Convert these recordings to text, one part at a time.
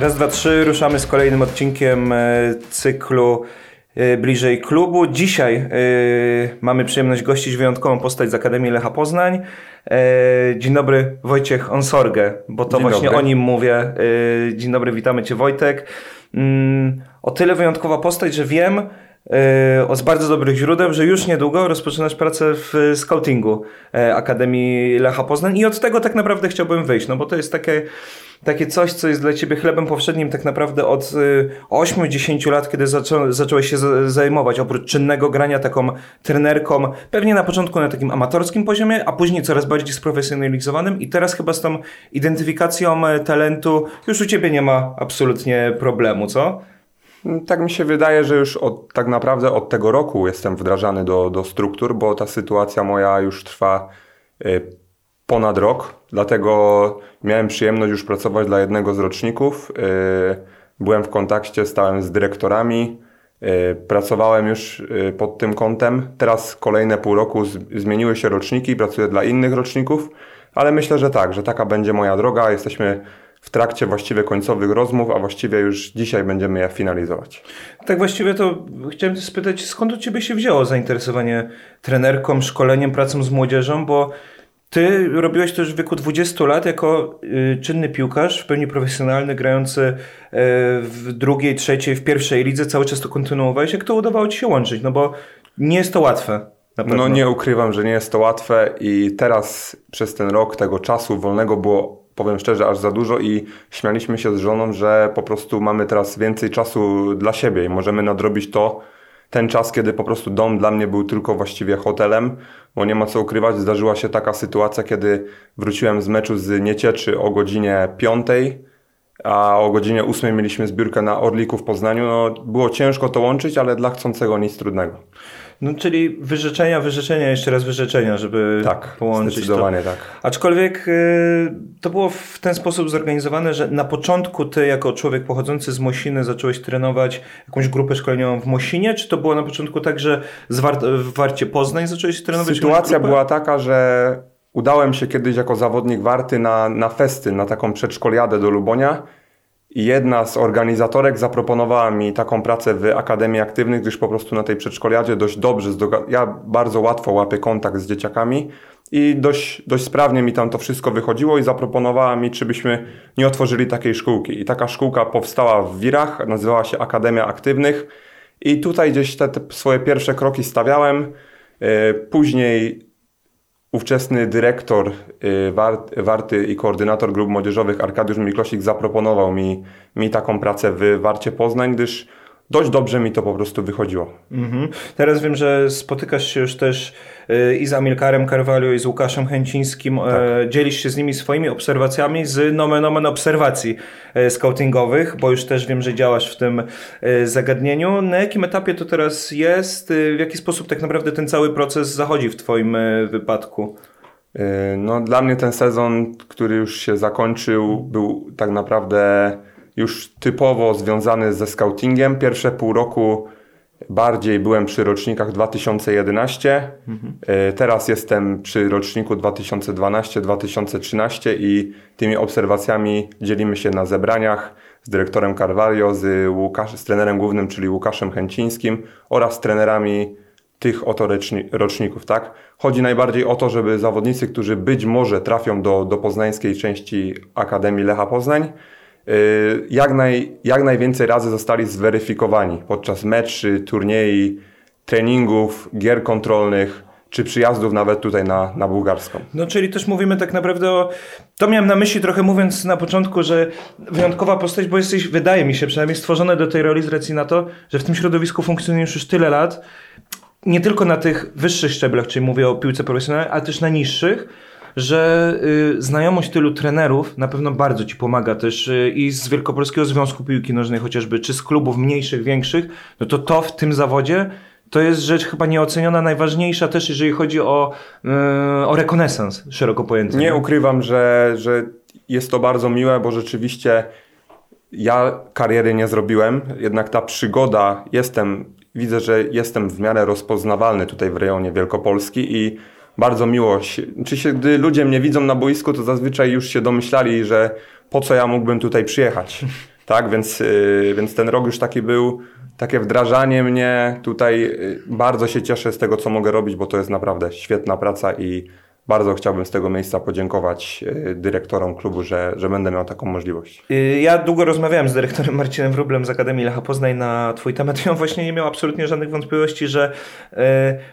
Raz, dwa, trzy, ruszamy z kolejnym odcinkiem e, cyklu e, Bliżej Klubu. Dzisiaj e, mamy przyjemność gościć wyjątkową postać z Akademii Lecha Poznań. Dzień dobry, Wojciech Onsorge, bo to Dzień właśnie dobry. o nim mówię. Dzień dobry, witamy Cię Wojtek. Mm, o tyle wyjątkowa postać, że wiem, z bardzo dobrych źródeł, że już niedługo rozpoczynasz pracę w scoutingu Akademii Lecha Poznań. I od tego tak naprawdę chciałbym wyjść, no bo to jest takie takie coś, co jest dla ciebie chlebem powszednim tak naprawdę od 8-10 y, lat, kiedy zaczą, zacząłeś się zajmować, oprócz czynnego grania taką trenerką, pewnie na początku na takim amatorskim poziomie, a później coraz bardziej sprofesjonalizowanym. I teraz chyba z tą identyfikacją e, talentu już u ciebie nie ma absolutnie problemu, co? Tak mi się wydaje, że już od, tak naprawdę od tego roku jestem wdrażany do, do struktur, bo ta sytuacja moja już trwa y, ponad rok, dlatego miałem przyjemność już pracować dla jednego z roczników. Y, byłem w kontakcie, stałem z dyrektorami, y, pracowałem już pod tym kątem. Teraz kolejne pół roku zmieniły się roczniki, pracuję dla innych roczników, ale myślę, że tak, że taka będzie moja droga. Jesteśmy w trakcie właściwie końcowych rozmów, a właściwie już dzisiaj będziemy je finalizować. Tak właściwie to chciałem spytać, skąd u Ciebie się wzięło zainteresowanie trenerką, szkoleniem, pracą z młodzieżą, bo ty robiłeś to już w wieku 20 lat jako y, czynny piłkarz, w pełni profesjonalny, grający y, w drugiej, trzeciej, w pierwszej lidze, cały czas to kontynuowałeś. Jak to udawało ci się łączyć? No bo nie jest to łatwe. No nie ukrywam, że nie jest to łatwe i teraz przez ten rok tego czasu wolnego było powiem szczerze, aż za dużo i śmialiśmy się z żoną, że po prostu mamy teraz więcej czasu dla siebie i możemy nadrobić to, ten czas, kiedy po prostu dom dla mnie był tylko właściwie hotelem, bo nie ma co ukrywać, zdarzyła się taka sytuacja, kiedy wróciłem z meczu z Niecieczy o godzinie 5, a o godzinie 8 mieliśmy zbiórkę na Orliku w Poznaniu. No, było ciężko to łączyć, ale dla chcącego nic trudnego. No, czyli wyrzeczenia, wyrzeczenia, jeszcze raz wyrzeczenia, żeby tak, połączyć zdecydowanie to. tak. Aczkolwiek y, to było w ten sposób zorganizowane, że na początku ty jako człowiek pochodzący z Mosiny zacząłeś trenować jakąś grupę szkoleniową w Mosinie, czy to było na początku tak, że w Warcie Poznań zacząłeś trenować Sytuacja była taka, że udałem się kiedyś jako zawodnik Warty na, na festyn, na taką przedszkoliadę do Lubonia jedna z organizatorek zaproponowała mi taką pracę w Akademii Aktywnych, gdyż po prostu na tej przedszkoliadzie dość dobrze, ja bardzo łatwo łapię kontakt z dzieciakami i dość, dość sprawnie mi tam to wszystko wychodziło i zaproponowała mi, czy byśmy nie otworzyli takiej szkółki. I taka szkółka powstała w Wirach, nazywała się Akademia Aktywnych i tutaj gdzieś te, te swoje pierwsze kroki stawiałem. E, później ówczesny dyrektor y, Warty i koordynator grup młodzieżowych Arkadiusz Miklosik zaproponował mi, mi taką pracę w Warcie Poznań, gdyż dość dobrze mi to po prostu wychodziło. Mhm. Teraz wiem, że spotykasz się już też y, i z Amilkarem Carvalho i z Łukaszem Chęcińskim. Tak. E, dzielisz się z nimi swoimi obserwacjami z nomen omen obserwacji e, scoutingowych, bo już też wiem, że działasz w tym e, zagadnieniu. Na jakim etapie to teraz jest? W jaki sposób tak naprawdę ten cały proces zachodzi w Twoim wypadku? No, dla mnie ten sezon, który już się zakończył, był tak naprawdę już typowo związany ze scoutingiem. Pierwsze pół roku bardziej byłem przy rocznikach 2011. Mhm. E, teraz jestem przy roczniku 2012-2013 i tymi obserwacjami dzielimy się na zebraniach z dyrektorem Carvalho, z, Łukasz, z trenerem głównym, czyli Łukaszem Chęcińskim oraz trenerami tych oto roczników, tak? Chodzi najbardziej o to, żeby zawodnicy, którzy być może trafią do, do poznańskiej części Akademii Lecha Poznań, jak, naj, jak najwięcej razy zostali zweryfikowani podczas meczy, turniej, treningów, gier kontrolnych czy przyjazdów nawet tutaj na, na bułgarską. No czyli też mówimy tak naprawdę o... To miałem na myśli trochę mówiąc na początku, że wyjątkowa postać, bo jesteś, wydaje mi się, przynajmniej stworzony do tej roli z racji na to, że w tym środowisku funkcjonujesz już tyle lat, nie tylko na tych wyższych szczeblach, czyli mówię o piłce profesjonalnej, ale też na niższych, że y, znajomość tylu trenerów na pewno bardzo Ci pomaga też y, i z Wielkopolskiego Związku Piłki Nożnej chociażby, czy z klubów mniejszych, większych, no to to w tym zawodzie to jest rzecz chyba nieoceniona, najważniejsza też, jeżeli chodzi o, y, o rekonesans szeroko pojęty. Nie ukrywam, że, że jest to bardzo miłe, bo rzeczywiście ja kariery nie zrobiłem, jednak ta przygoda, jestem, widzę, że jestem w miarę rozpoznawalny tutaj w rejonie Wielkopolski i bardzo miło. Czy się, gdy ludzie mnie widzą na boisku, to zazwyczaj już się domyślali, że po co ja mógłbym tutaj przyjechać. Tak, więc, y, więc ten rok już taki był, takie wdrażanie mnie. Tutaj y, bardzo się cieszę z tego, co mogę robić, bo to jest naprawdę świetna praca i bardzo chciałbym z tego miejsca podziękować y, dyrektorom klubu, że, że będę miał taką możliwość. Y, ja długo rozmawiałem z dyrektorem Marcinem Wróblem z Akademii Lecha Poznań na Twój temat i on właśnie nie miał absolutnie żadnych wątpliwości, że y,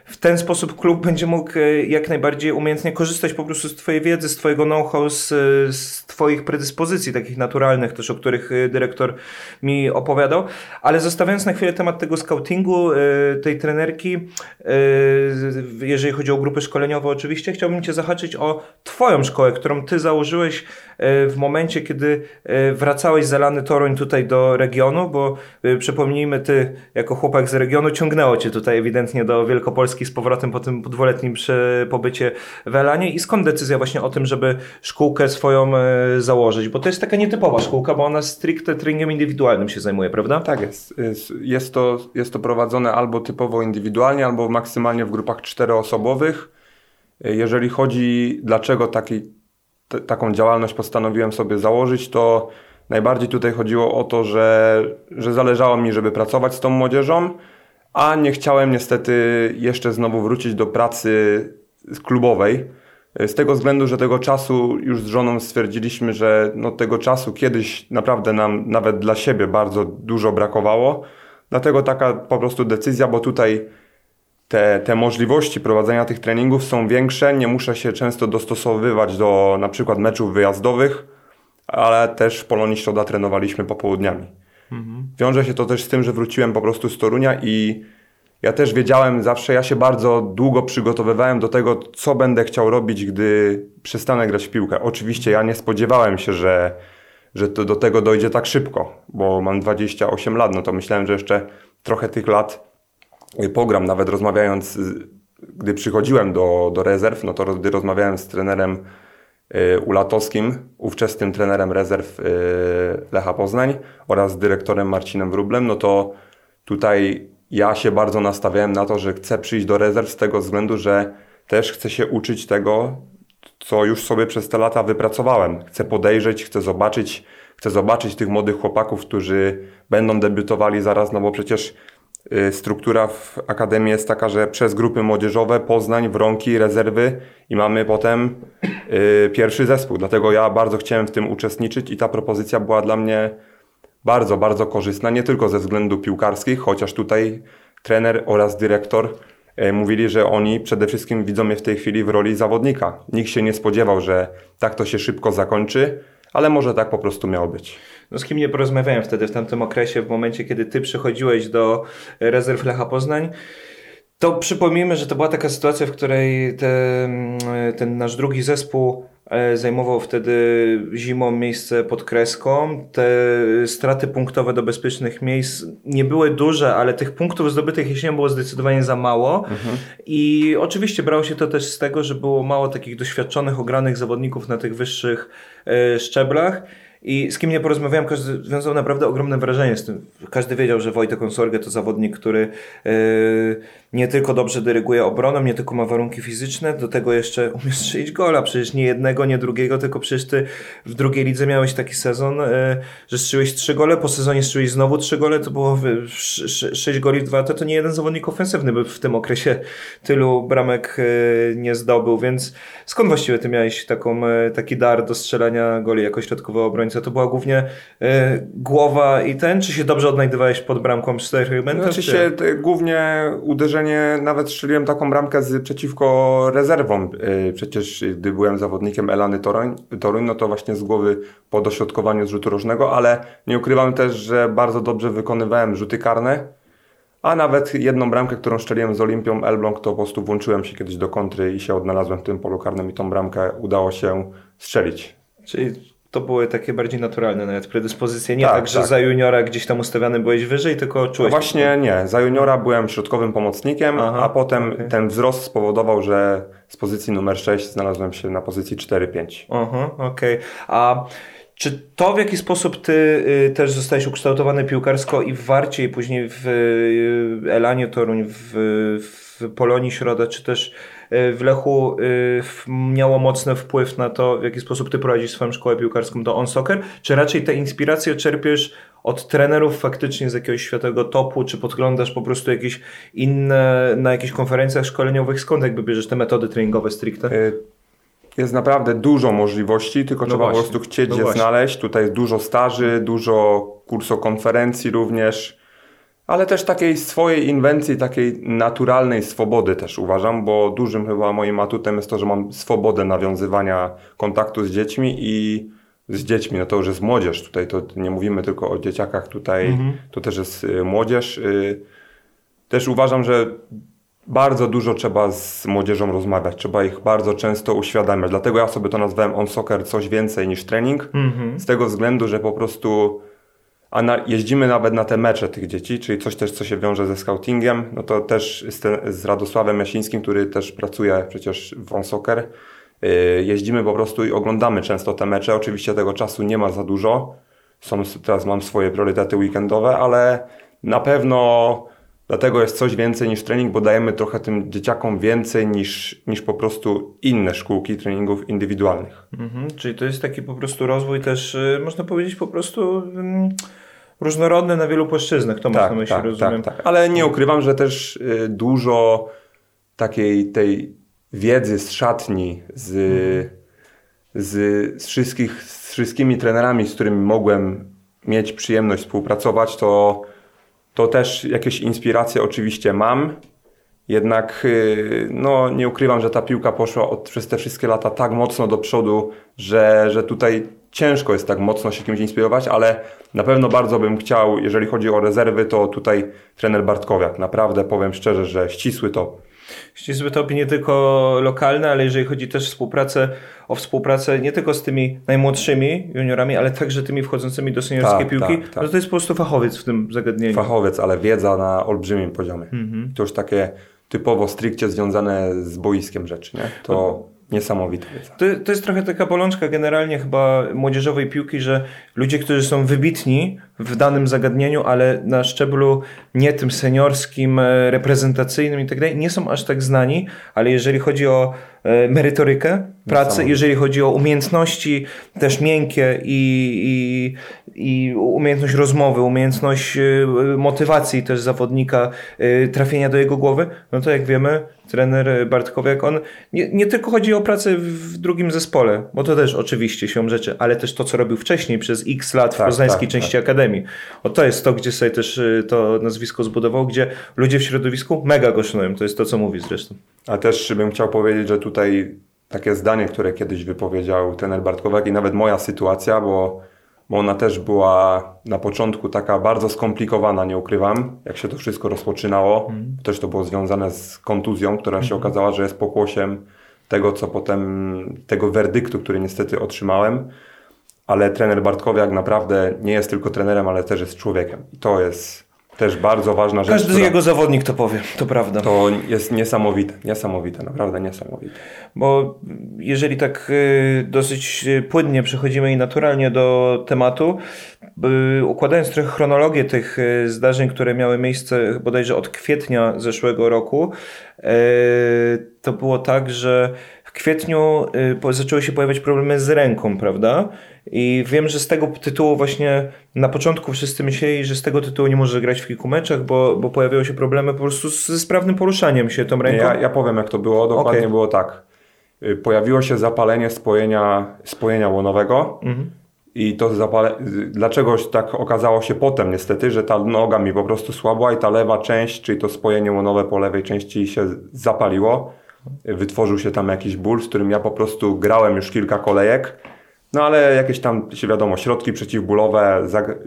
w ten sposób klub będzie mógł jak najbardziej umiejętnie korzystać po prostu z Twojej wiedzy, z Twojego know-how, z, z Twoich predyspozycji takich naturalnych też, o których dyrektor mi opowiadał. Ale zostawiając na chwilę temat tego scoutingu, tej trenerki, jeżeli chodzi o grupy szkoleniowe oczywiście, chciałbym Cię zahaczyć o Twoją szkołę, którą Ty założyłeś e, w momencie, kiedy e, wracałeś z Elany Toruń tutaj do regionu, bo e, przypomnijmy, Ty jako chłopak z regionu ciągnęło Cię tutaj ewidentnie do Wielkopolski z powrotem po tym dwuletnim pobycie w Elanie i skąd decyzja właśnie o tym, żeby szkółkę swoją założyć? Bo to jest taka nietypowa szkółka, bo ona stricte treningiem indywidualnym się zajmuje, prawda? Tak jest. Jest to, jest to prowadzone albo typowo indywidualnie, albo maksymalnie w grupach czteroosobowych. Jeżeli chodzi, dlaczego taki, t- taką działalność postanowiłem sobie założyć, to najbardziej tutaj chodziło o to, że, że zależało mi, żeby pracować z tą młodzieżą, a nie chciałem niestety jeszcze znowu wrócić do pracy klubowej. Z tego względu, że tego czasu już z żoną stwierdziliśmy, że no tego czasu kiedyś naprawdę nam nawet dla siebie bardzo dużo brakowało. Dlatego taka po prostu decyzja, bo tutaj te, te możliwości prowadzenia tych treningów są większe. Nie muszę się często dostosowywać do na przykład meczów wyjazdowych, ale też w Polonii Środa trenowaliśmy popołudniami. Mhm. Wiąże się to też z tym, że wróciłem po prostu z Torunia i ja też wiedziałem zawsze, ja się bardzo długo przygotowywałem do tego, co będę chciał robić, gdy przestanę grać w piłkę. Oczywiście ja nie spodziewałem się, że, że to do tego dojdzie tak szybko, bo mam 28 lat, no to myślałem, że jeszcze trochę tych lat pogram, nawet rozmawiając, gdy przychodziłem do, do rezerw, no to gdy rozmawiałem z trenerem y, Ulatowskim, ówczesnym trenerem rezerw y, Lecha Poznań oraz dyrektorem Marcinem Wróblem, no to tutaj ja się bardzo nastawiałem na to, że chcę przyjść do rezerw z tego względu, że też chcę się uczyć tego, co już sobie przez te lata wypracowałem. Chcę podejrzeć, chcę zobaczyć, chcę zobaczyć tych młodych chłopaków, którzy będą debiutowali zaraz, no bo przecież Y, struktura w Akademii jest taka, że przez grupy młodzieżowe, Poznań, Wronki, rezerwy i mamy potem y, pierwszy zespół. Dlatego ja bardzo chciałem w tym uczestniczyć i ta propozycja była dla mnie bardzo, bardzo korzystna, nie tylko ze względu piłkarskich, chociaż tutaj trener oraz dyrektor y, mówili, że oni przede wszystkim widzą mnie w tej chwili w roli zawodnika. Nikt się nie spodziewał, że tak to się szybko zakończy, ale może tak po prostu miało być no z kim nie porozmawiałem wtedy w tamtym okresie, w momencie, kiedy ty przychodziłeś do rezerw Lecha Poznań, to przypomnijmy, że to była taka sytuacja, w której te, mm, ten nasz drugi zespół e, zajmował wtedy zimą miejsce pod kreską. Te straty punktowe do bezpiecznych miejsc nie były duże, ale tych punktów zdobytych jesienią było zdecydowanie za mało. Mhm. I oczywiście brało się to też z tego, że było mało takich doświadczonych, ogranych zawodników na tych wyższych e, szczeblach. I z kim nie porozmawiałem, każdy związał naprawdę ogromne wrażenie z tym. Każdy wiedział, że Wojtek Onsorge to zawodnik, który yy, nie tylko dobrze dyryguje obroną, nie tylko ma warunki fizyczne, do tego jeszcze umie strzelić gola. Przecież nie jednego, nie drugiego, tylko przecież ty w drugiej lidze miałeś taki sezon, yy, że strzeliłeś trzy gole, po sezonie strzeliłeś znowu trzy gole, to było sześć goli w dwa, to, to nie jeden zawodnik ofensywny by w tym okresie tylu bramek yy, nie zdobył, więc skąd właściwie ty miałeś taką, taki dar do strzelania goli jako środkowy obrońca? to była głównie głowa i ten, czy się dobrze odnajdywałeś pod bramką z segmentów? Znaczy się głównie uderzenie, nawet strzeliłem taką bramkę z, przeciwko rezerwom. Y, przecież gdy byłem zawodnikiem Elany Toruń, Toruń, no to właśnie z głowy po dośrodkowaniu z rzutu rożnego, ale nie ukrywam też, że bardzo dobrze wykonywałem rzuty karne. A nawet jedną bramkę, którą strzeliłem z Olimpią Elbląg, to po prostu włączyłem się kiedyś do kontry i się odnalazłem w tym polu karnym i tą bramkę udało się strzelić. Czyli to były takie bardziej naturalne nawet predyspozycje. Nie tak, tak że tak. za juniora gdzieś tam ustawiany byłeś wyżej, tylko czułeś... No właśnie nie. Za juniora byłem środkowym pomocnikiem, Aha, a potem okay. ten wzrost spowodował, że z pozycji numer 6 znalazłem się na pozycji 4-5. Aha, okej. Okay. A czy to w jaki sposób ty y, też zostałeś ukształtowany piłkarsko i w Warcie i później w y, Elanie Toruń, w, w w Polonii Środa, czy też w Lechu miało mocny wpływ na to, w jaki sposób ty prowadzisz swoją szkołę piłkarską do On Soccer? Czy raczej te inspiracje czerpiesz od trenerów faktycznie z jakiegoś światowego topu, czy podglądasz po prostu jakieś inne, na jakichś konferencjach szkoleniowych, skąd jakby bierzesz te metody treningowe stricte? Jest naprawdę dużo możliwości, tylko no trzeba właśnie, po prostu chcieć no je właśnie. znaleźć. Tutaj jest dużo staży, dużo kursokonferencji również, ale też takiej swojej inwencji, takiej naturalnej swobody też uważam, bo dużym chyba moim atutem jest to, że mam swobodę nawiązywania kontaktu z dziećmi i z dziećmi, no to już jest młodzież. Tutaj to nie mówimy tylko o dzieciakach, tutaj mhm. to też jest y, młodzież. Y, też uważam, że bardzo dużo trzeba z młodzieżą rozmawiać, trzeba ich bardzo często uświadamiać. Dlatego ja sobie to nazwałem on soccer coś więcej niż trening. Mhm. Z tego względu, że po prostu a na, jeździmy nawet na te mecze tych dzieci, czyli coś też, co się wiąże ze scoutingiem. No to też z, z Radosławem Jasińskim, który też pracuje przecież w on soccer. Yy, jeździmy po prostu i oglądamy często te mecze. Oczywiście tego czasu nie ma za dużo. Są, teraz mam swoje priorytety weekendowe, ale na pewno Dlatego jest coś więcej niż trening, bo dajemy trochę tym dzieciakom więcej niż, niż po prostu inne szkółki treningów indywidualnych. Mhm, czyli to jest taki po prostu rozwój też, y, można powiedzieć, po prostu um, różnorodny na wielu płaszczyznach. To tak, można myśli, tak, rozumiem. Tak, tak. Ale nie ukrywam, że też y, dużo takiej tej wiedzy z szatni, z, mhm. z, z, wszystkich, z wszystkimi trenerami, z którymi mogłem mieć przyjemność współpracować, to to też jakieś inspiracje oczywiście mam. Jednak y, no, nie ukrywam, że ta piłka poszła od, przez te wszystkie lata tak mocno do przodu, że, że tutaj ciężko jest tak mocno się kimś inspirować, ale na pewno bardzo bym chciał, jeżeli chodzi o rezerwy, to tutaj trener Bartkowiak. Naprawdę powiem szczerze, że ścisły to ścisłe topy nie tylko lokalne, ale jeżeli chodzi też o współpracę, o współpracę nie tylko z tymi najmłodszymi juniorami, ale także tymi wchodzącymi do seniorskiej tak, piłki, tak, tak. No to jest po prostu fachowiec w tym zagadnieniu. Fachowiec, ale wiedza na olbrzymim poziomie. Mhm. To już takie typowo stricte związane z boiskiem rzeczy, nie? To... No Niesamowite. To, to jest trochę taka bolączka generalnie chyba młodzieżowej piłki, że ludzie, którzy są wybitni w danym zagadnieniu, ale na szczeblu nie tym seniorskim, e, reprezentacyjnym i tak dalej, nie są aż tak znani, ale jeżeli chodzi o e, merytorykę pracy, jeżeli chodzi o umiejętności też miękkie i, i, i umiejętność rozmowy, umiejętność e, motywacji też zawodnika, trafienia do jego głowy, no to jak wiemy, trener Bartkowiak, on nie, nie tylko chodzi o pracę w drugim zespole, bo to też oczywiście się rzeczy, ale też to, co robił wcześniej przez x lat w tak, poznańskiej tak, części tak. Akademii. O to jest to, gdzie sobie też y, to nazwisko zbudował, gdzie ludzie w środowisku mega go szanują. To jest to, co mówi zresztą. A też bym chciał powiedzieć, że tutaj takie zdanie, które kiedyś wypowiedział trener Bartkowiak i nawet moja sytuacja, bo bo ona też była na początku taka bardzo skomplikowana, nie ukrywam, jak się to wszystko rozpoczynało. Mm. Też to było związane z kontuzją, która mm. się mhm. okazała, że jest pokłosiem tego, co potem, tego werdyktu, który niestety otrzymałem. Ale trener Bartkowiak naprawdę nie jest tylko trenerem, ale też jest człowiekiem. I to jest też bardzo ważna rzecz. Każdy jego zawodnik to powie, to prawda. To jest niesamowite, niesamowite, naprawdę niesamowite. Bo jeżeli tak y, dosyć płynnie przechodzimy i naturalnie do tematu, y, układając trochę chronologię tych y, zdarzeń, które miały miejsce bodajże od kwietnia zeszłego roku, to było tak, że w kwietniu zaczęły się pojawiać problemy z ręką, prawda? I wiem, że z tego tytułu właśnie na początku wszyscy myśleli, że z tego tytułu nie może grać w kilku meczach, bo, bo pojawiały się problemy po prostu ze sprawnym poruszaniem się tą ręką. Ja, ja powiem jak to było, dokładnie okay. było tak. Y, pojawiło się zapalenie spojenia, spojenia łonowego mhm. i to zapale... Dlaczego tak okazało się potem niestety, że ta noga mi po prostu słabła i ta lewa część, czyli to spojenie łonowe po lewej części się zapaliło. Wytworzył się tam jakiś ból, z którym ja po prostu grałem już kilka kolejek no ale jakieś tam, się wiadomo, środki przeciwbólowe, zag,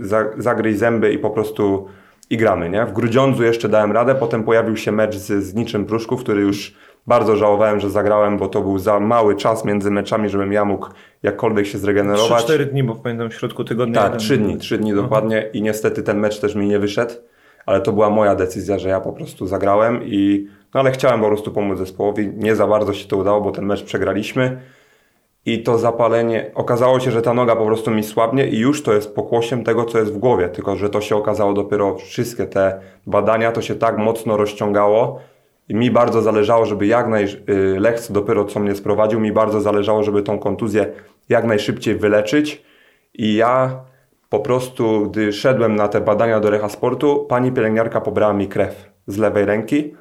zag, zagryj zęby i po prostu i gramy, nie? W Grudziądzu jeszcze dałem radę, potem pojawił się mecz z, z Niczym Pruszków, który już bardzo żałowałem, że zagrałem, bo to był za mały czas między meczami, żebym ja mógł jakkolwiek się zregenerować. 3-4 dni, bo pamiętam w środku tygodnia. Tak, 3 dni, 3 dni dokładnie i niestety ten mecz też mi nie wyszedł, ale to była moja decyzja, że ja po prostu zagrałem i no ale chciałem po prostu pomóc zespołowi. Nie za bardzo się to udało, bo ten mecz przegraliśmy i to zapalenie, okazało się, że ta noga po prostu mi słabnie i już to jest pokłosiem tego, co jest w głowie, tylko że to się okazało dopiero wszystkie te badania, to się tak mocno rozciągało, I mi bardzo zależało, żeby jak naj... y, dopiero co mnie sprowadził, mi bardzo zależało, żeby tą kontuzję jak najszybciej wyleczyć. I ja po prostu, gdy szedłem na te badania do Recha Sportu, pani pielęgniarka pobrała mi krew z lewej ręki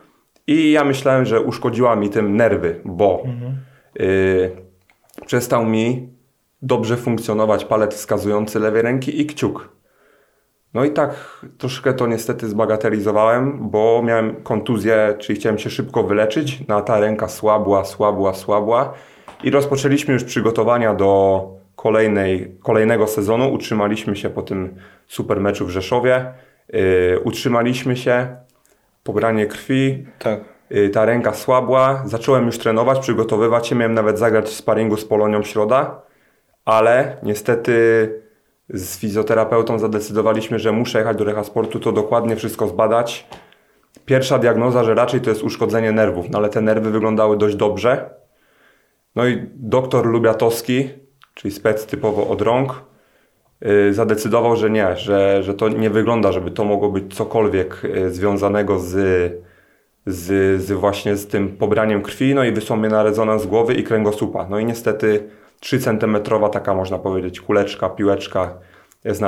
i ja myślałem, że uszkodziła mi tym nerwy, bo y, przestał mi dobrze funkcjonować palec wskazujący lewej ręki i kciuk. No i tak troszkę to niestety zbagatelizowałem, bo miałem kontuzję, czyli chciałem się szybko wyleczyć. No a ta ręka słabła, słabła, słabła. I rozpoczęliśmy już przygotowania do kolejnej, kolejnego sezonu. Utrzymaliśmy się po tym super meczu w Rzeszowie. Yy, utrzymaliśmy się, pobranie krwi. Tak. Yy, ta ręka słabła. Zacząłem już trenować, przygotowywać się. Miałem nawet zagrać w sparingu z Polonią Środa. Ale niestety z fizjoterapeutą zadecydowaliśmy, że muszę jechać do Recha Sportu, to dokładnie wszystko zbadać. Pierwsza diagnoza, że raczej to jest uszkodzenie nerwów, no ale te nerwy wyglądały dość dobrze. No i doktor Lubiatowski, czyli spec typowo od rąk, zadecydował, że nie, że, że to nie wygląda, żeby to mogło być cokolwiek yy, związanego z, z, z właśnie z tym pobraniem krwi, no i wysłał mnie na rezonans głowy i kręgosłupa. No i niestety 3 cm taka można powiedzieć kuleczka, piłeczka jest,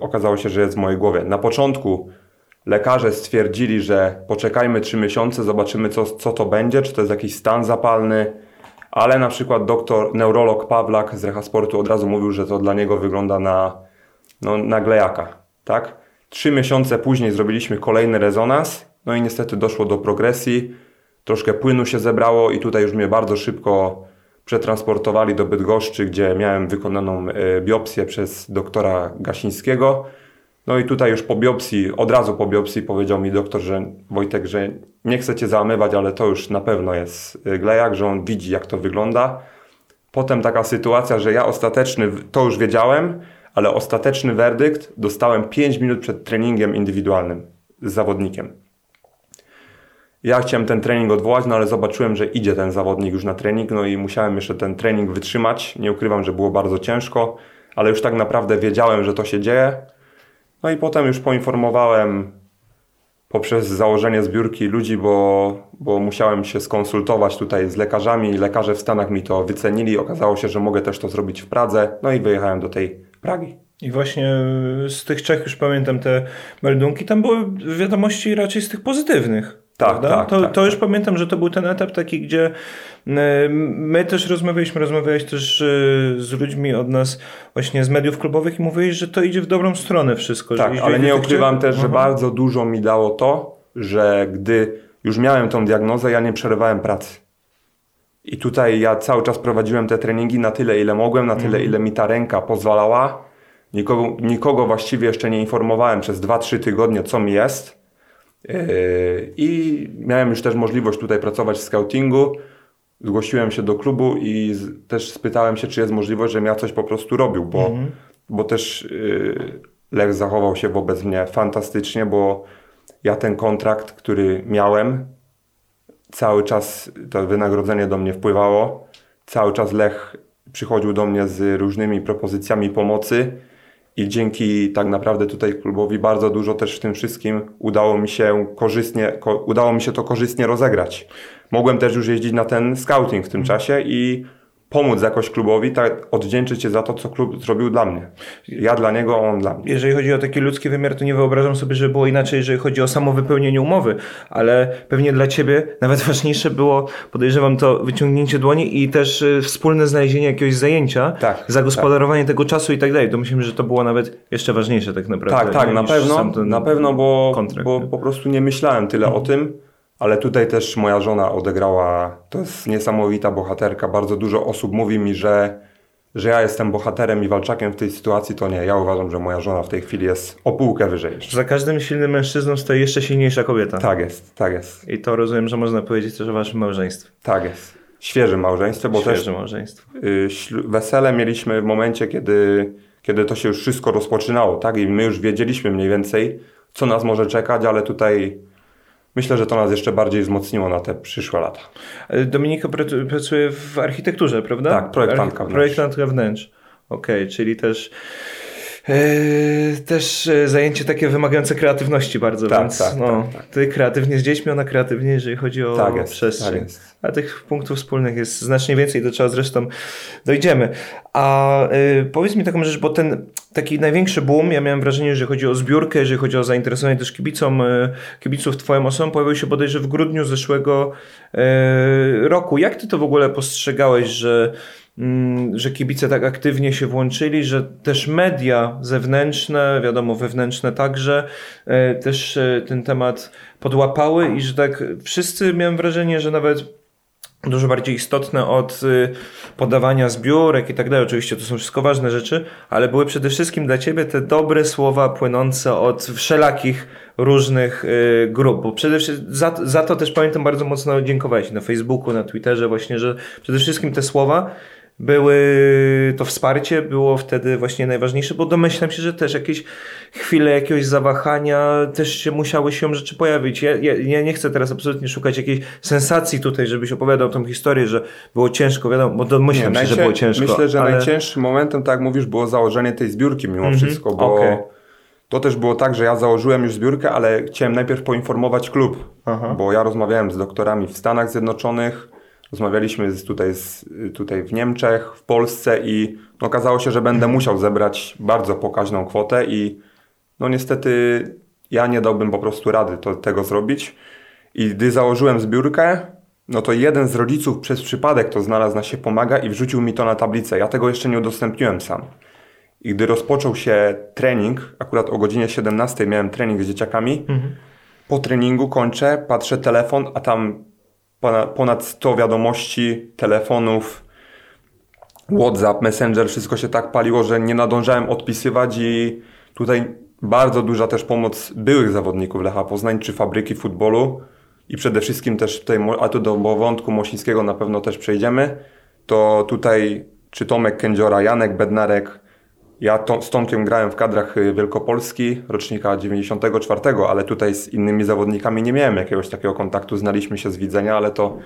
okazało się, że jest w mojej głowie. Na początku lekarze stwierdzili, że poczekajmy 3 miesiące, zobaczymy co, co to będzie, czy to jest jakiś stan zapalny, ale na przykład doktor, neurolog Pawlak z Recha Sportu od razu mówił, że to dla niego wygląda na, no, na glejaka, tak? Trzy miesiące później zrobiliśmy kolejny rezonans, no i niestety doszło do progresji, troszkę płynu się zebrało i tutaj już mnie bardzo szybko przetransportowali do Bydgoszczy, gdzie miałem wykonaną e, biopsję przez doktora Gasińskiego. No i tutaj już po biopsji, od razu po biopsji powiedział mi doktor, że Wojtek, że nie chce cię załamywać, ale to już na pewno jest e, glejak, że on widzi jak to wygląda. Potem taka sytuacja, że ja ostateczny, to już wiedziałem, ale ostateczny werdykt dostałem 5 minut przed treningiem indywidualnym z zawodnikiem. Ja chciałem ten trening odwołać, no ale zobaczyłem, że idzie ten zawodnik już na trening, no i musiałem jeszcze ten trening wytrzymać. Nie ukrywam, że było bardzo ciężko, ale już tak naprawdę wiedziałem, że to się dzieje. No i potem już poinformowałem poprzez założenie zbiórki ludzi, bo, bo musiałem się skonsultować tutaj z lekarzami. Lekarze w Stanach mi to wycenili. Okazało się, że mogę też to zrobić w Pradze. No i wyjechałem do tej Pragi. I właśnie z tych trzech już pamiętam te meldunki. Tam były wiadomości raczej z tych pozytywnych. Tak, tak, to, tak, to już tak. pamiętam, że to był ten etap taki, gdzie e, my też rozmawialiśmy, rozmawiałeś też e, z ludźmi od nas właśnie z mediów klubowych i mówiłeś, że to idzie w dobrą stronę wszystko. Tak, ale nie ukrywam trzech- też, że Aha. bardzo dużo mi dało to, że gdy już miałem tą diagnozę, ja nie przerywałem pracy. I tutaj ja cały czas prowadziłem te treningi na tyle, ile mogłem, na tyle, ile mi ta ręka pozwalała. Nikogo, nikogo właściwie jeszcze nie informowałem przez 2-3 tygodnie, co mi jest. Yy, I miałem już też możliwość tutaj pracować w scoutingu. Zgłosiłem się do klubu i też spytałem się, czy jest możliwość, żebym ja coś po prostu robił, bo, bo też yy, Lech zachował się wobec mnie fantastycznie, bo ja ten kontrakt, który miałem, cały czas to wynagrodzenie do mnie wpływało. Cały czas Lech przychodził do mnie z różnymi propozycjami pomocy i dzięki tak naprawdę tutaj klubowi bardzo dużo też w tym wszystkim udało mi się korzystnie, ko, udało mi się to korzystnie rozegrać. Mogłem też już jeździć na ten scouting w tym czasie i pomóc jakoś klubowi, tak odwdzięczyć się za to, co klub zrobił dla mnie. Ja dla niego, on dla mnie. Jeżeli chodzi o taki ludzki wymiar, to nie wyobrażam sobie, że było inaczej, jeżeli chodzi o samo wypełnienie umowy, ale pewnie dla ciebie nawet ważniejsze było, podejrzewam, to wyciągnięcie dłoni i też y, wspólne znalezienie jakiegoś zajęcia, Tak, zagospodarowanie tego czasu i tak dalej. To myślę, że to było nawet jeszcze ważniejsze tak naprawdę. Tak, tak, na pewno, na pewno, bo, kontrakt, bo po prostu nie myślałem tyle o tym, ale tutaj też moja żona odegrała, to jest niesamowita bohaterka, bardzo dużo osób mówi mi, że, że ja jestem bohaterem i walczakiem w tej sytuacji, to nie, ja uważam, że moja żona w tej chwili jest o półkę wyżej. Za każdym silnym mężczyzną stoi jeszcze silniejsza kobieta. Tak jest, tak jest, I to rozumiem, że można powiedzieć też o waszym małżeństwie. tak jest. Świeże małżeństwo, bo Świeże małżeństwo. też y, ślu- wesele mieliśmy w momencie, kiedy, kiedy to się już wszystko rozpoczynało, tak? I my już wiedzieliśmy mniej więcej, co nas może czekać, ale tutaj myślę, że to nas jeszcze bardziej wzmocniło na te przyszłe lata. Dominika pracu- pracuje w architekturze, prawda? Tak, projektantka wnętrz. Projektantka wnętrz. Okej, czyli też też yy, zajęcie takie wymagające kreatywności bardzo, Tak, więc tak, no, tak, tak. ty kreatywnie z dziećmi, ona kreatywnie, jeżeli chodzi o Tak jest, przestrzeń. tak jest. A tych punktów wspólnych jest znacznie więcej, do czego zresztą dojdziemy. A y, powiedz mi taką rzecz, bo ten taki największy boom, ja miałem wrażenie, że chodzi o zbiórkę, jeżeli chodzi o zainteresowanie też kibicom, y, kibiców twoją osobą, pojawił się bodajże w grudniu zeszłego y, roku. Jak ty to w ogóle postrzegałeś, że że kibice tak aktywnie się włączyli, że też media zewnętrzne, wiadomo, wewnętrzne także, e, też e, ten temat podłapały i że tak wszyscy miałem wrażenie, że nawet dużo bardziej istotne od y, podawania zbiórek i tak dalej. Oczywiście to są wszystko ważne rzeczy, ale były przede wszystkim dla ciebie te dobre słowa płynące od wszelakich różnych grup. Bo przede wszystkim za, za to też pamiętam bardzo mocno dziękowałeś na Facebooku, na Twitterze właśnie, że przede wszystkim te słowa były, to wsparcie było wtedy właśnie najważniejsze, bo domyślam się, że też jakieś chwile jakiegoś zawahania też się musiały się rzeczy pojawić. Ja, ja, ja nie chcę teraz absolutnie szukać jakiejś sensacji tutaj, żebyś opowiadał tą historię, że było ciężko, wiadomo, bo domyślam się, że było ciężko. Myślę, że ale... najcięższym momentem, tak jak mówisz, było założenie tej zbiórki mimo wszystko, bo okej. to też było tak, że ja założyłem już zbiórkę, ale chciałem najpierw poinformować klub, Aha. bo ja rozmawiałem z doktorami w Stanach Zjednoczonych, rozmawialiśmy z, tutaj, z, tutaj w Niemczech, w Polsce i no, okazało się, że będę musiał zebrać bardzo pokaźną kwotę i no niestety ja nie dałbym po prostu rady to, tego zrobić. I gdy założyłem zbiórkę, no to jeden z rodziców przez przypadek to znalazł na się pomaga i wrzucił mi to na tablicę. Ja tego jeszcze nie udostępniłem sam. I gdy rozpoczął się trening, akurat o godzinie 17 miałem trening z dzieciakami, po treningu kończę, patrzę telefon, a tam ponad 100 wiadomości, telefonów, WhatsApp, Messenger, wszystko się tak paliło, że nie nadążałem odpisywać i tutaj bardzo duża też pomoc byłych zawodników Lecha Poznań czy fabryki futbolu i przede wszystkim też tutaj, a tu do wątku Mosińskiego na pewno też przejdziemy, to tutaj czy Tomek Kędziora, Janek Bednarek, ja to, z Tomkiem grałem w kadrach y, Wielkopolski rocznika 94, ale tutaj z innymi zawodnikami nie miałem jakiegoś takiego kontaktu, znaliśmy się z widzenia, ale to,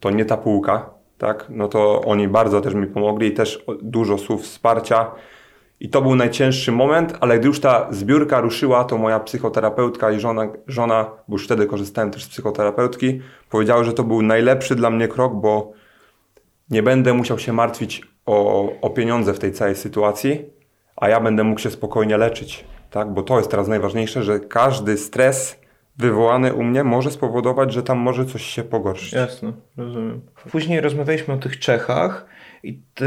to nie ta półka, tak? No to oni bardzo też mi pomogli i też dużo słów wsparcia. I to był najcięższy moment, ale gdy już ta zbiórka ruszyła, to moja psychoterapeutka i żona, żona bo już wtedy korzystałem też z psychoterapeutki, powiedziały, że to był najlepszy dla mnie krok, bo nie będę musiał się martwić o, o pieniądze w tej całej sytuacji, a ja będę mógł się spokojnie leczyć, tak? Bo to jest teraz najważniejsze, że każdy stres wywołany u mnie może spowodować, że tam może coś się pogorszyć. Jasne, rozumiem. Później rozmawialiśmy o tych Czechach i te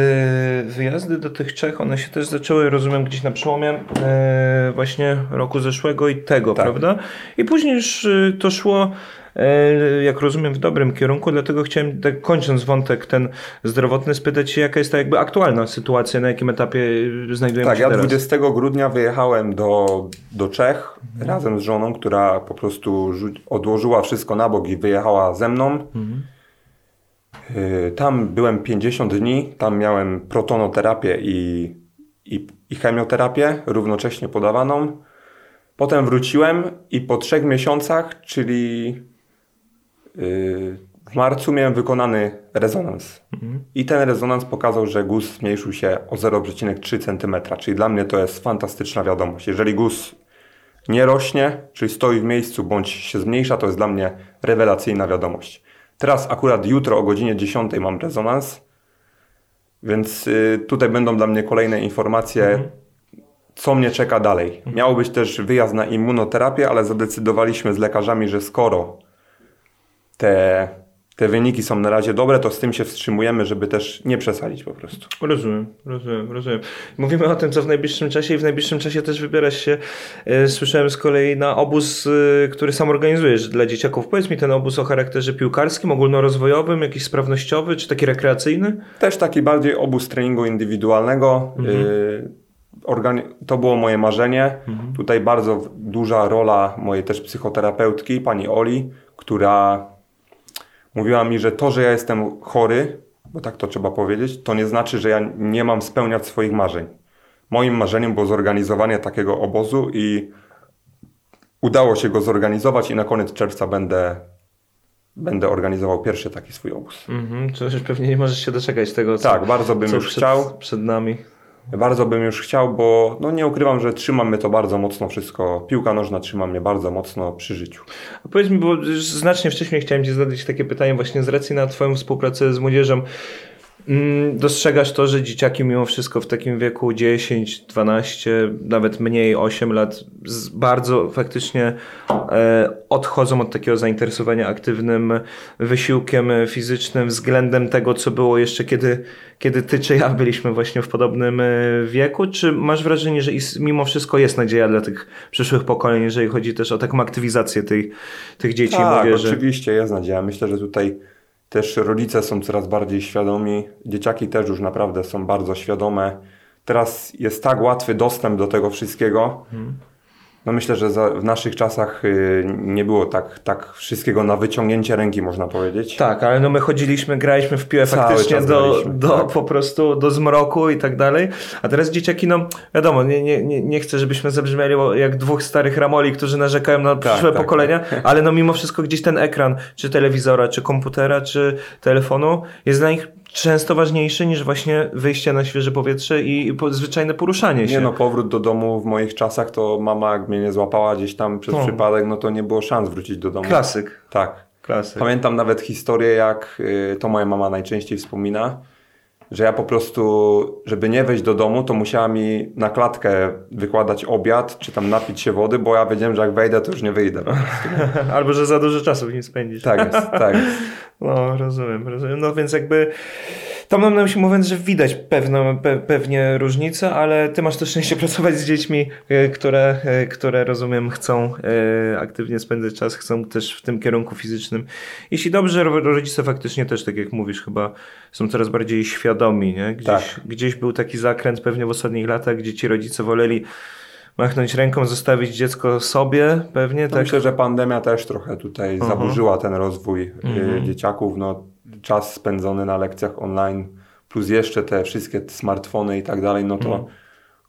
wyjazdy do tych Czech, one się też zaczęły, rozumiem, gdzieś na przełomie e, właśnie roku zeszłego i tego, Tak. prawda? I później już e, to szło, e, jak rozumiem, w dobrym kierunku, dlatego chciałem, tak kończąc wątek ten zdrowotny, spytać się, jaka jest ta jakby aktualna sytuacja, na jakim etapie znajdujemy Tak, się ja teraz. 20 grudnia wyjechałem do, do Czech razem z żoną, która po prostu odłożyła wszystko na bok i wyjechała ze mną. Y, Tam byłem 50 dni, tam miałem protonoterapię i, i, i chemioterapię równocześnie podawaną. Potem wróciłem i po trzech miesiącach, czyli y, w marcu miałem wykonany rezonans. I ten rezonans pokazał, że guz zmniejszył się o 0,3 cm, czyli dla mnie to jest fantastyczna wiadomość. Jeżeli guz nie rośnie, czyli stoi w miejscu bądź się zmniejsza, to jest dla mnie rewelacyjna wiadomość. Teraz akurat jutro o godzinie 10 mam rezonans, więc y, tutaj będą dla mnie kolejne informacje, co mnie czeka dalej. Miał być też wyjazd na immunoterapię, ale zadecydowaliśmy z lekarzami, że skoro te, te wyniki są na razie dobre, to z tym się wstrzymujemy, żeby też nie przesadzić po prostu. Rozumiem, rozumiem, rozumiem. Mówimy o tym, co w najbliższym czasie i w najbliższym czasie też wybierasz się, e, słyszałem z kolei, na obóz, e, który sam organizujesz dla dzieciaków. Powiedz mi ten obóz o charakterze piłkarskim, ogólnorozwojowym, jakiś sprawnościowy, czy taki rekreacyjny? Też taki bardziej obóz treningu indywidualnego. Y, organi- to było moje marzenie. Tutaj bardzo duża rola mojej też psychoterapeutki, pani Oli, która mówiła mi, że to, że ja jestem chory, bo tak to trzeba powiedzieć, to nie znaczy, że ja nie mam spełniać swoich marzeń. Moim marzeniem było zorganizowanie takiego obozu i udało się go zorganizować i na koniec czerwca będę, będę organizował pierwszy taki swój obóz. Mhm, już pewnie nie możesz się doczekać tego, co, Tak, bardzo bym co już przed, chciał. przed nami. Bardzo bym już chciał, bo no nie ukrywam, że trzyma mnie to bardzo mocno wszystko. Piłka nożna trzyma mnie bardzo mocno przy życiu. A powiedz mi, bo znacznie wcześniej chciałem Ci zadać takie pytanie właśnie z racji na Twoją współpracę z młodzieżą. Mm, dostrzegasz to, że dzieciaki mimo wszystko w takim wieku 10, 12, nawet mniej 8 lat bardzo faktycznie e, odchodzą od takiego zainteresowania aktywnym wysiłkiem fizycznym względem tego, co było jeszcze kiedy, kiedy ty czy ja byliśmy właśnie w podobnym e, wieku? Czy masz wrażenie, że mimo wszystko jest nadzieja dla tych przyszłych pokoleń, jeżeli chodzi też o taką aktywizację tej, tych dzieci tak, młodzieży? oczywiście jest nadzieja. Myślę, że tutaj też rodzice są coraz bardziej świadomi, dzieciaki też już naprawdę są bardzo świadome. Teraz jest tak łatwy dostęp do tego wszystkiego. Hmm no myślę, że za, w naszych czasach y, nie było tak, tak wszystkiego na wyciągnięcie ręki, można powiedzieć. Tak, ale no my chodziliśmy, graliśmy w piłę Cały faktycznie do, do tak. po prostu do zmroku i tak dalej. A teraz dzieciaki, no wiadomo, nie, nie, nie, nie chcę, żebyśmy zabrzmieli jak dwóch starych ramoli, którzy narzekają na tak, przyszłe tak, pokolenia, tak. ale no mimo wszystko gdzieś ten ekran, czy telewizora, czy komputera, czy telefonu jest dla nich często ważniejszy niż właśnie wyjście na świeże powietrze i zwyczajne poruszanie się. Nie no, powrót do domu w moich czasach to mama jak mnie nie złapała gdzieś tam przez no. przypadek, no to nie było szans wrócić do domu. Klasyk. Tak. Klasyk. Pamiętam nawet historię, jak y, to moja mama najczęściej wspomina, że ja po prostu, żeby nie wejść do domu, to musiała mi na klatkę wykładać obiad, czy tam napić się wody, bo ja wiedziałem, że jak wejdę, to już nie wyjdę. Albo, że za dużo czasu w nim spędzisz. Tak jest, tak jest. No, rozumiem, rozumiem. No więc jakby to mam na myśli mówiąc, że widać pewną, pe, pewnie różnicę, ale ty masz to szczęście pracować z dziećmi, e, które, e, które rozumiem chcą e, aktywnie spędzać czas, chcą też w tym kierunku fizycznym. Jeśli dobrze, rodzice faktycznie też, tak jak mówisz, chyba są coraz bardziej świadomi, nie? Gdzieś, tak. gdzieś był taki zakręt pewnie w ostatnich latach, gdzie ci rodzice woleli machnąć ręką, zostawić dziecko sobie pewnie. No tak? Myślę, że pandemia też trochę tutaj uh -huh. zaburzyła ten rozwój uh -huh. Mhm. dzieciaków. No, czas spędzony na lekcjach online, plus jeszcze te wszystkie smartfony i tak dalej, no to -huh.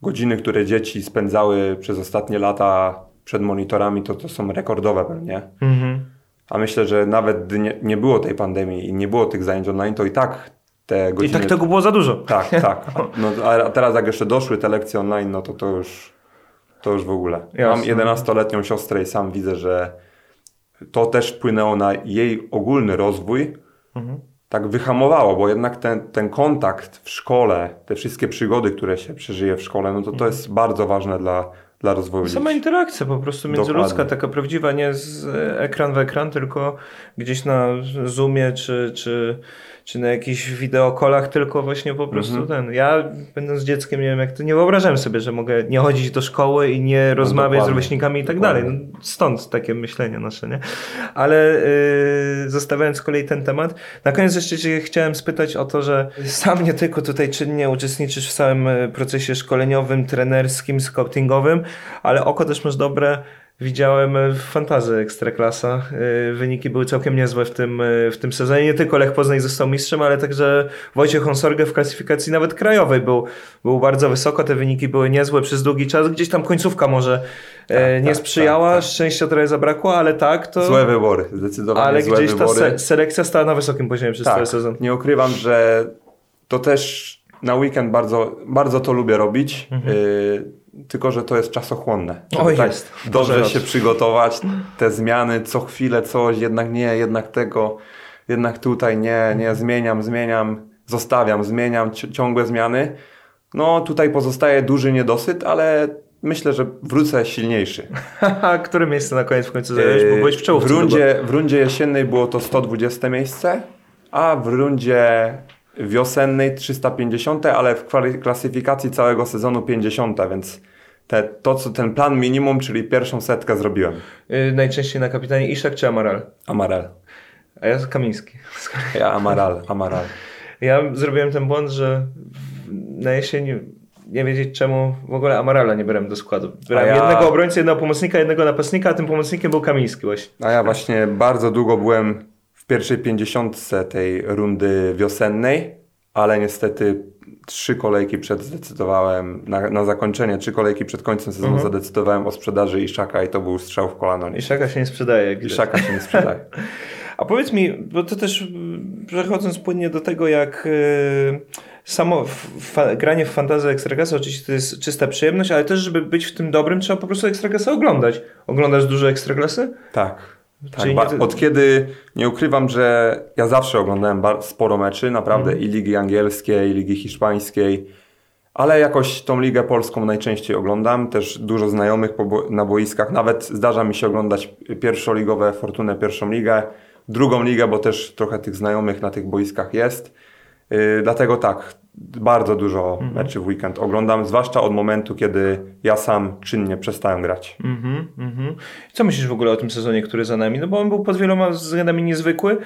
godziny, które dzieci spędzały przez ostatnie lata przed monitorami, to, to są rekordowe pewnie. Mhm. A myślę, że nawet gdy nie, nie było tej pandemii i nie było tych zajęć online, to i tak te godziny... I tak tego było za dużo. Tak, tak. No, a teraz jak jeszcze doszły te lekcje online, no to to już to już w ogóle. Jasne. Mam 11-letnią siostrę i sam widzę, że to też wpłynęło na jej ogólny rozwój. Mhm. Tak wyhamowało, bo jednak ten, ten kontakt w szkole, te wszystkie przygody, które się przeżyje w szkole, no to to mhm. jest bardzo ważne dla, dla rozwoju Sama dzieci. interakcja po prostu międzyludzka, Dokładnie. taka prawdziwa, nie z ekran w ekran, tylko gdzieś na Zoomie czy, czy czy na jakichś wideokolach, tylko właśnie po prostu mm -hmm. ten. Ja będąc dzieckiem, nie wiem jak to, nie wyobrażałem sobie, że mogę nie chodzić do szkoły i nie no rozmawiać z rówieśnikami i tak dalej. No, stąd takie myślenie nasze, nie? Ale yy, zostawiając z kolei ten temat, na koniec jeszcze cię chciałem spytać o to, że sam nie tylko tutaj czynnie uczestniczysz w całym y, procesie szkoleniowym, trenerskim, scoutingowym, ale oko też masz dobre Widziałem e, w fantazy Ekstraklasa. E, wyniki były całkiem niezłe w tym, e, w tym sezonie. Nie tylko Lech Poznań został mistrzem, ale także Wojciech Honsorge w klasyfikacji nawet krajowej był, był bardzo wysoko. Te wyniki były niezłe przez długi czas. Gdzieś tam końcówka może tak, nie tak, sprzyjała. Tak, tak. Szczęścia trochę zabrakło, ale tak to... Złe wybory, zdecydowanie Ale złe gdzieś wybory. ta se selekcja stała na wysokim poziomie przez tak, cały sezon. Nie ukrywam, że to też na weekend bardzo, bardzo to lubię robić. Mhm. Y tylko że to jest czasochłonne. O, tak jest. Dobrze się przygotować, te zmiany, co chwilę coś, jednak nie, jednak tego, jednak tutaj nie, nie, zmieniam, zmieniam, zostawiam, zmieniam, ciągłe zmiany. No tutaj pozostaje duży niedosyt, ale myślę, że wrócę silniejszy. Które miejsce na koniec w końcu zająłeś? Bo byłeś w czołówce. W rundzie, w rundzie jesiennej było to 120 miejsce, a w rundzie wiosennej 350, ale w klasyfikacji całego sezonu 50, więc te, to, co ten plan minimum, czyli pierwszą setkę zrobiłem. Yy, najczęściej na kapitanie Iszak czy Amaral? Amaral. A ja Kamiński. Ja Amaral, Amaral. Ja zrobiłem ten błąd, że na jesień nie wiedzieć czemu w ogóle Amarala nie brałem do składu. Brałem ja... jednego obrońcę, jednego pomocnika, jednego napastnika, a tym pomocnikiem był Kamiński właśnie. A ja właśnie bardzo długo byłem pierwszej pięćdziesiątce tej rundy wiosennej, ale niestety trzy kolejki przed zdecydowałem, na, na zakończenie, trzy kolejki przed końcem sezonu mhm. zadecydowałem o sprzedaży Iszaka i to był strzał w kolano. Iszaka się nie sprzedaje. Iszaka się nie sprzedaje. A powiedz mi, bo to też przechodząc płynnie do tego, jak, samo fa, granie w fantazję Ekstraklasy oczywiście to jest czysta przyjemność, ale też, żeby być w tym dobrym, trzeba po prostu Ekstraklasę oglądać. Oglądasz dużo Ekstraklasy? Tak. Tak ba- Od kiedy, nie ukrywam, że ja zawsze oglądałem sporo meczy, naprawdę mm. i ligi angielskiej, i ligi hiszpańskiej, ale jakoś tą ligę polską najczęściej oglądam. Też dużo znajomych na boiskach, nawet zdarza mi się oglądać pierwszoligowe Fortunę, pierwszą ligę, drugą ligę, bo też trochę tych znajomych na tych boiskach jest. Yy, dlatego tak, bardzo dużo mhm. meczy w weekend oglądam, zwłaszcza od momentu, kiedy ja sam czynnie przestałem grać. Mhm, mhm. Co myślisz w ogóle o tym sezonie, który za nami? No bo on był pod wieloma względami niezwykły.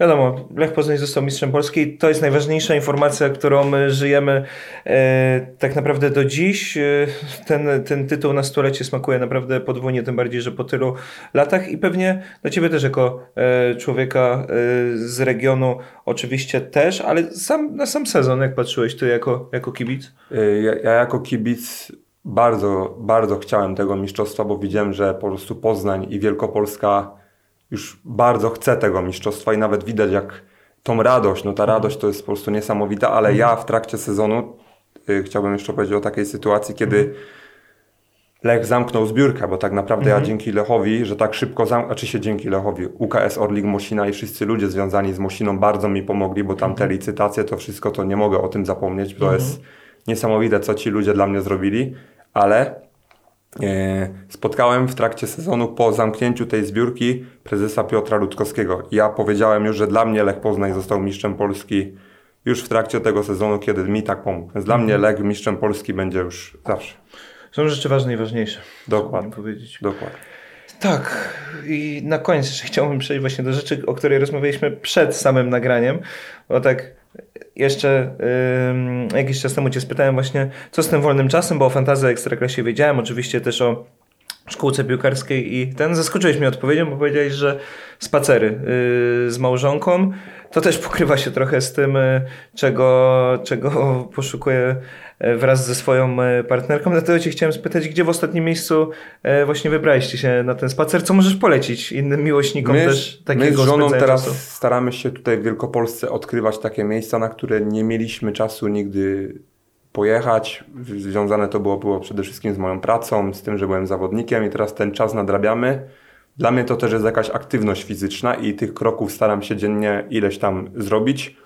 Wiadomo, Lech Poznań został mistrzem Polski. To jest najważniejsza informacja, którą my żyjemy e, tak naprawdę do dziś. E, ten, ten tytuł na stulecie smakuje naprawdę podwójnie, tym bardziej, że po tylu latach i pewnie dla Ciebie też jako e, człowieka e, z regionu oczywiście też, ale sam, na sam sezon, jak patrzyłeś Ty jako, jako kibic? E, ja, ja jako kibic bardzo, bardzo chciałem tego mistrzostwa, bo widziałem, że po prostu Poznań i Wielkopolska już bardzo chcę tego mistrzostwa i nawet widać jak tą radość, no ta radość to jest po prostu niesamowita, ale ja w trakcie sezonu y, chciałbym jeszcze powiedzieć o takiej sytuacji, kiedy Lech zamknął zbiórkę, bo tak naprawdę ja mhm. dzięki Lechowi, że tak szybko zamknął, znaczy się dzięki Lechowi, UKS Orlik Mosina i wszyscy ludzie związani z Mosiną bardzo mi pomogli, bo tam te mhm. licytacje, to wszystko, to nie mogę o tym zapomnieć, to mhm. jest niesamowite, co ci ludzie dla mnie zrobili, ale spotkałem w trakcie sezonu po zamknięciu tej zbiórki prezesa Piotra Ludkowskiego. Ja powiedziałem już, że dla mnie Lech Poznań został mistrzem Polski już w trakcie tego sezonu, kiedy mi tak pomógł. Więc dla mnie mhm. Lech mistrzem Polski będzie już zawsze. Są rzeczy ważne i ważniejsze. Dokładnie. Powiedzieć. Dokładnie. Tak. I na koniec jeszcze chciałbym przejść właśnie do rzeczy, o której rozmawialiśmy przed samym nagraniem. Bo tak jeszcze yy, jakiś czas temu Cię spytałem właśnie, co z tym wolnym czasem, bo o fantazji ekstraklasie wiedziałem, oczywiście też o szkółce piłkarskiej i ten. Zaskoczyłeś mnie odpowiedzią, bo powiedziałeś, że spacery yy, z małżonką to też pokrywa się trochę z tym, yy, czego, czego poszukuję yy, wraz ze swoją yy, partnerką. Dlatego Cię chciałem spytać, gdzie w ostatnim miejscu właśnie wybraliście się na ten spacer? Co możesz polecić innym miłośnikom my, też takiego My z żoną teraz czasu? staramy się tutaj w Wielkopolsce odkrywać takie miejsca, na które nie mieliśmy czasu nigdy pojechać. Związane to było, było przede wszystkim z moją pracą, z tym, że byłem zawodnikiem i teraz ten czas nadrabiamy. Dla mnie to też jest jakaś aktywność fizyczna i tych kroków staram się dziennie ileś tam zrobić.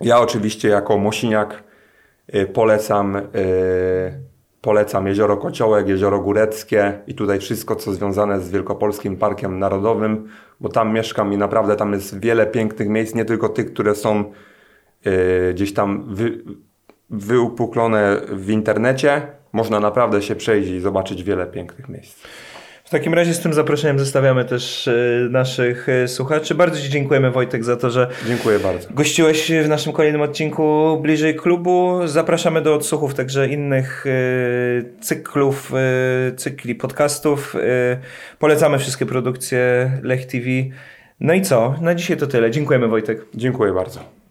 Ja oczywiście jako Mosiniak y, polecam, y, polecam Jezioro Kociołek, Jezioro Góreckie i tutaj wszystko, co związane z Wielkopolskim Parkiem Narodowym, bo tam mieszkam i naprawdę tam jest wiele pięknych miejsc, nie tylko tych, które są y, gdzieś tam wy, wyupuklone w internecie. Można naprawdę się przejść i zobaczyć wiele pięknych miejsc. W takim razie z tym zaproszeniem zostawiamy też e, naszych e, słuchaczy. Bardzo Ci dziękujemy Wojtek za to, że Dziękuję bardzo. gościłeś w naszym kolejnym odcinku Bliżej Klubu. Zapraszamy do odsłuchów także innych e, cyklów, cykli podcastów. Polecamy wszystkie produkcje Lech TV. No i co? Na dzisiaj to tyle. Dziękujemy Wojtek. Dziękuję bardzo.